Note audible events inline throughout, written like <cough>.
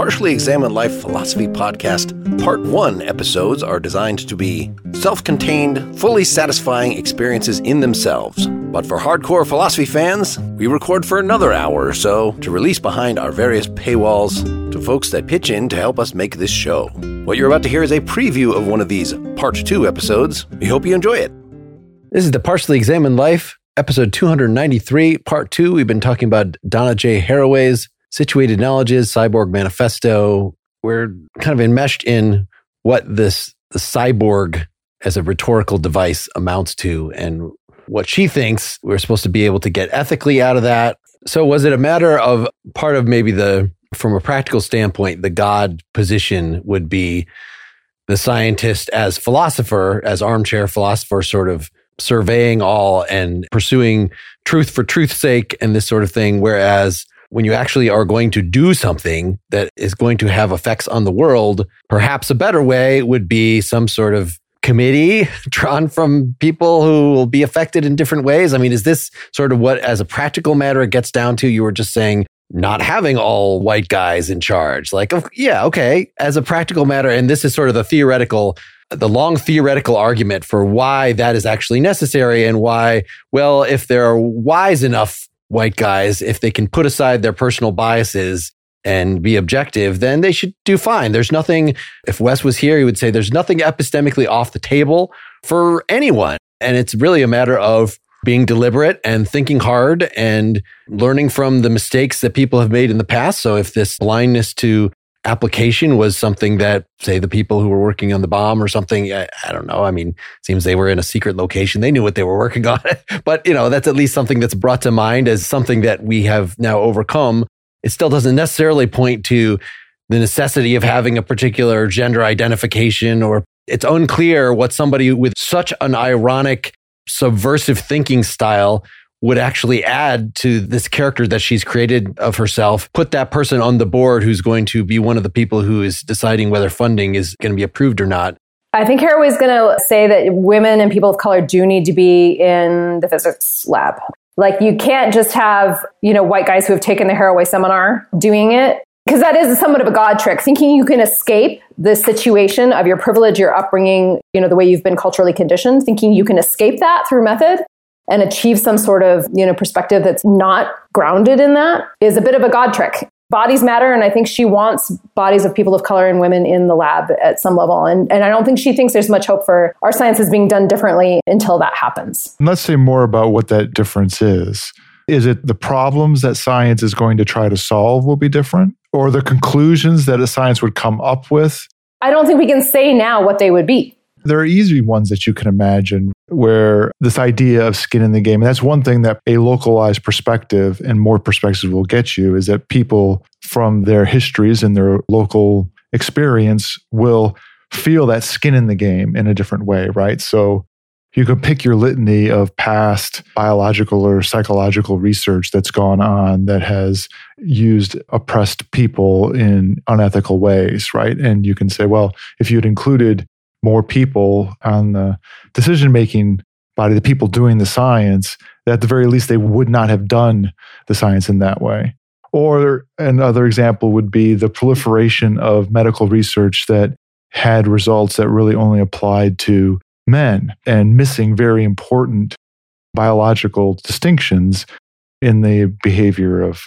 Partially Examined Life Philosophy Podcast Part 1 episodes are designed to be self contained, fully satisfying experiences in themselves. But for hardcore philosophy fans, we record for another hour or so to release behind our various paywalls to folks that pitch in to help us make this show. What you're about to hear is a preview of one of these Part 2 episodes. We hope you enjoy it. This is the Partially Examined Life, episode 293, Part 2. We've been talking about Donna J. Haraway's Situated Knowledges, Cyborg Manifesto. We're kind of enmeshed in what this the cyborg as a rhetorical device amounts to and what she thinks we're supposed to be able to get ethically out of that. So was it a matter of part of maybe the from a practical standpoint, the God position would be the scientist as philosopher, as armchair philosopher, sort of surveying all and pursuing truth for truth's sake and this sort of thing. Whereas when you actually are going to do something that is going to have effects on the world, perhaps a better way would be some sort of committee <laughs> drawn from people who will be affected in different ways. I mean, is this sort of what, as a practical matter, it gets down to? You were just saying not having all white guys in charge. Like, yeah, okay, as a practical matter. And this is sort of the theoretical the long theoretical argument for why that is actually necessary and why, well, if there are wise enough white guys, if they can put aside their personal biases and be objective, then they should do fine. There's nothing, if Wes was here, he would say there's nothing epistemically off the table for anyone. And it's really a matter of being deliberate and thinking hard and learning from the mistakes that people have made in the past. So if this blindness to application was something that, say, the people who were working on the bomb or something, I, I, don't know. I mean, seems they were in a secret location. They knew what they were working on. <laughs> but, you know, that's at least something that's brought to mind as something that we have now overcome. It still doesn't necessarily point to the necessity of having a particular gender identification or it's unclear what somebody with such an ironic, subversive thinking style would actually add to this character that she's created of herself, put that person on the board who's going to be one of the people who is deciding whether funding is going to be approved or not. I think Haraway is going to say that women and people of color do need to be in the physics lab. Like you can't just have, you know, white guys who have taken the Haraway seminar doing it because that is somewhat of a god trick thinking you can escape the situation of your privilege your upbringing you know the way you've been culturally conditioned thinking you can escape that through method and achieve some sort of, you know, perspective that's not grounded in that is a bit of a god trick. Bodies matter, and I think she wants bodies of people of color and women in the lab at some level. And, and I don't think she thinks there's much hope for our sciences being done differently until that happens. Let's say more about what that difference is. Is it the problems that science is going to try to solve will be different, or the conclusions that a science would come up with? I don't think we can say now what they would be. There are easy ones that you can imagine where this idea of skin in the game, and that's one thing that a localized perspective and more perspectives will get you, is that people from their histories and their local experience will feel that skin in the game in a different way, right? So you could pick your litany of past biological or psychological research that's gone on that has used oppressed people in unethical ways, right? And you can say, well, if you'd included more people on the decision making body, the people doing the science, that at the very least they would not have done the science in that way. Or another example would be the proliferation of medical research that had results that really only applied to men and missing very important biological distinctions in the behavior of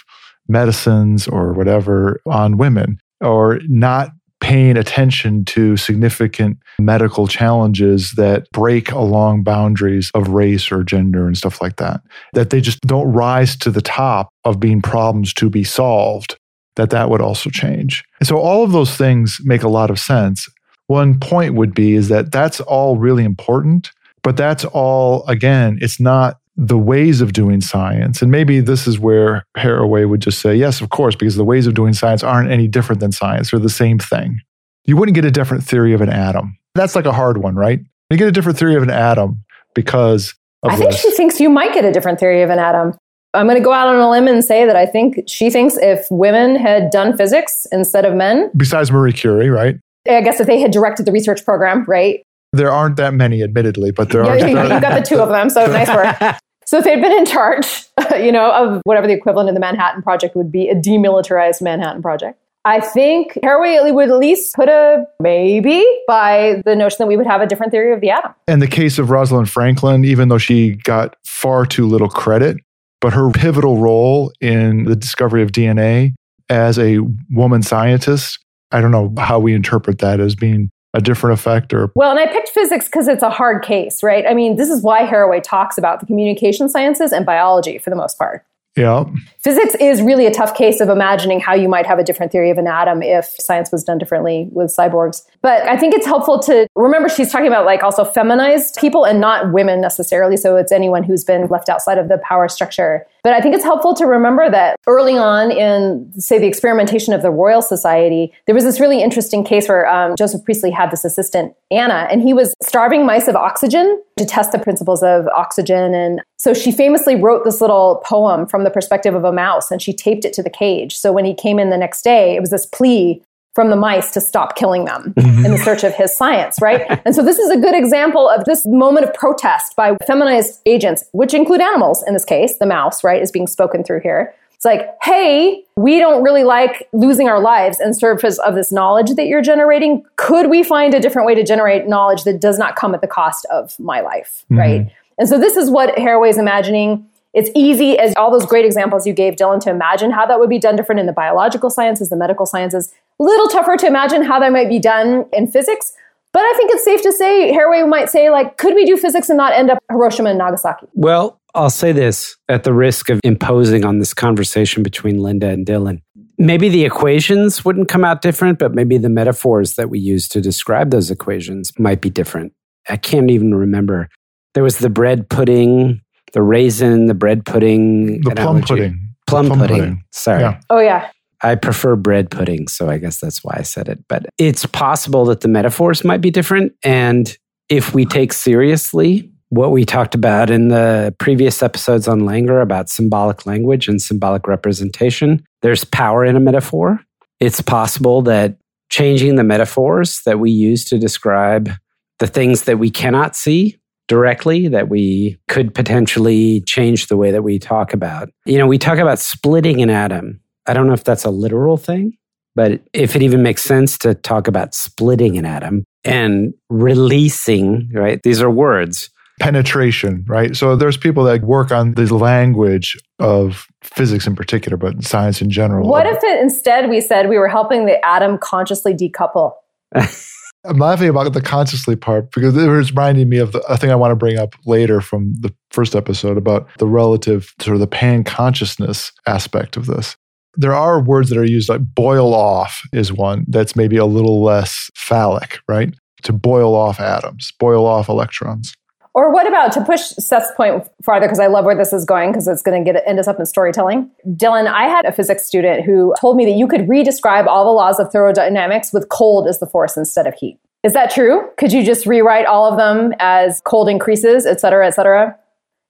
medicines or whatever on women, or not paying attention to significant medical challenges that break along boundaries of race or gender and stuff like that. That they just don't rise to the top of being problems to be solved, that that would also change. And so all of those things make a lot of sense. One point would be is that that's all really important, but that's all again, it's not the ways of doing science. And maybe this is where Haraway would just say, yes, of course, because the ways of doing science aren't any different than science, they're the same thing. You wouldn't get a different theory of an atom. That's like a hard one, right? You get a different theory of an atom because I think this. she thinks you might get a different theory of an atom. I'm going to go out on a limb and say that I think she thinks if women had done physics instead of men, besides Marie Curie, right? I guess if they had directed the research program, right? There aren't that many, admittedly, but there are. You, you got the two of them, so nice work. <laughs> So if they'd been in charge, <laughs> you know, of whatever the equivalent of the Manhattan Project would be, a demilitarized Manhattan Project. I think Haraway would at least put a maybe by the notion that we would have a different theory of the atom. And the case of Rosalind Franklin, even though she got far too little credit, but her pivotal role in the discovery of DNA as a woman scientist, I don't know how we interpret that as being a different effect or? Well and i picked physics because it's a hard case right? I mean this is why haraway talks about the communication sciences and biology for the most part yeah. Physics is really a tough case of imagining how you might have a different theory of an atom if science was done differently with cyborgs. But I think it's helpful to remember she's talking about like also feminized people and not women necessarily. So it's anyone who's been left outside of the power structure. But I think it's helpful to remember that early on in, say, the experimentation of the Royal Society, there was this really interesting case where um, Joseph Priestley had this assistant, Anna, and he was starving mice of oxygen to test the principles of oxygen. And so she famously wrote this little poem from the perspective of a mouse and she taped it to the cage. So when he came in the next day, it was this plea from the mice to stop killing them in the search of his science, right? <laughs> and so this is a good example of this moment of protest by feminized agents, which include animals in this case, the mouse, right, is being spoken through here. It's like, hey, we don't really like losing our lives in service of this knowledge that you're generating. Could we find a different way to generate knowledge that does not come at the cost of my life, mm-hmm. right? And so this is what Haraway is imagining it's easy, as all those great examples you gave, Dylan, to imagine how that would be done different in the biological sciences, the medical sciences. A little tougher to imagine how that might be done in physics. But I think it's safe to say, Haraway might say, like, could we do physics and not end up Hiroshima and Nagasaki? Well, I'll say this at the risk of imposing on this conversation between Lynda and Dylan. Maybe the equations wouldn't come out different, but maybe the metaphors that we use to describe those equations might be different. I can't even remember. There was the bread pudding the raisin, the bread pudding, the plum pudding. Plum, plum pudding. pudding. Sorry. Yeah. Oh, yeah. I prefer bread pudding, so I guess that's why I said it. But it's possible that the metaphors might be different. And if we take seriously what we talked about in the previous episodes on Langer about symbolic language and symbolic representation, there's power in a metaphor. It's possible that changing the metaphors that we use to describe the things that we cannot see directly that we could potentially change the way that we talk about. You know, we talk about splitting an atom. I don't know if that's a literal thing, but if it even makes sense to talk about splitting an atom and releasing, right? These are words. Penetration, right? So there's people that work on the language of physics in particular, but science in general. What if it, instead we said we were helping the atom consciously decouple? <laughs> I'm laughing about the consciously part because it was reminding me of the, a thing I want to bring up later from the first episode about the relative sort of the pan consciousness aspect of this. There are words that are used like boil off is one that's maybe a little less phallic, right? To boil off atoms, boil off electrons. Or what about to push Seth's point farther, because I love where this is going, because it's going to get end us up in storytelling. Dylan, I had a physics student who told me that you could redescribe all the laws of thermodynamics with cold as the force instead of heat. Is that true? Could you just rewrite all of them as cold increases, et cetera, et cetera?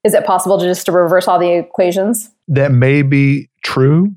Is it possible to just to reverse all the equations? That may be true.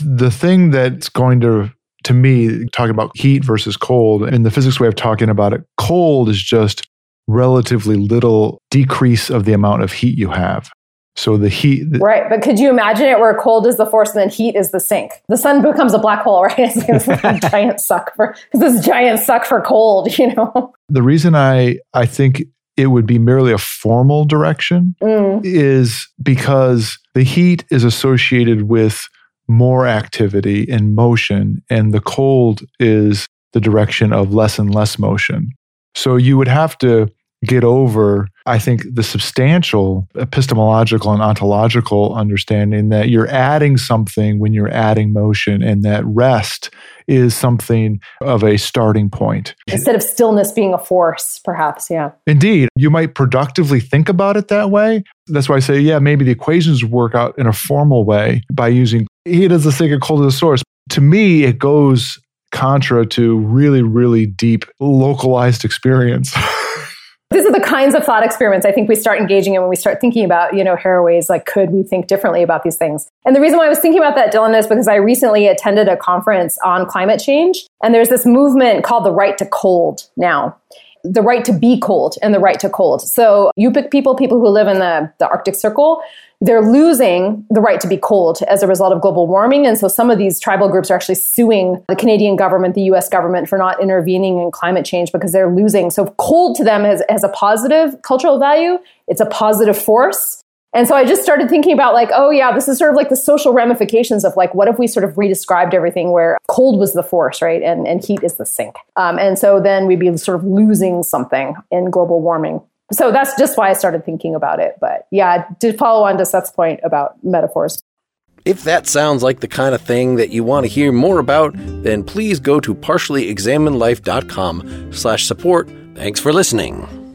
The thing that's going to to me, talking about heat versus cold, in the physics way of talking about it, cold is just relatively little decrease of the amount of heat you have. So the heat. Right. But could you imagine it where cold is the force and then heat is the sink? The sun becomes a black hole, <laughs> right? It's a <laughs> giant suck for, this giant suck for cold, you know? The reason I, I think it would be merely a formal direction mm. is because the heat is associated with more activity and motion, and the cold is the direction of less and less motion. So you would have to get over, I think, the substantial epistemological and ontological understanding that you're adding something when you're adding motion and that rest is something of a starting point. Instead of stillness being a force, perhaps, yeah. Indeed. You might productively think about it that way. That's why I say, yeah, maybe the equations work out in a formal way by using heat as the sacred, cold as the source. To me, it goes contra to really, really deep localized experience. <laughs> These are the kinds of thought experiments I think we start engaging in when we start thinking about, you know, Haraway's like, could we think differently about these things? And the reason why I was thinking about that, Dylan, is because I recently attended a conference on climate change. And there's this movement called the right to cold now the right to be cold and the right to cold. So Yupik people, people who live in the, the Arctic Circle, they're losing the right to be cold as a result of global warming. And so some of these tribal groups are actually suing the Canadian government, the US government for not intervening in climate change because they're losing. So cold to them has, has a positive cultural value. It's a positive force. And so I just started thinking about like, oh yeah, this is sort of like the social ramifications of like, what if we sort of redescribed everything where cold was the force, right? And, and heat is the sink. Um, and so then we'd be sort of losing something in global warming so that's just why I started thinking about it. But yeah, to follow on to Seth's point about metaphors. If that sounds like the kind of thing that you want to hear more about, then please go to partiallyexaminedlife.com slash support. Thanks for listening.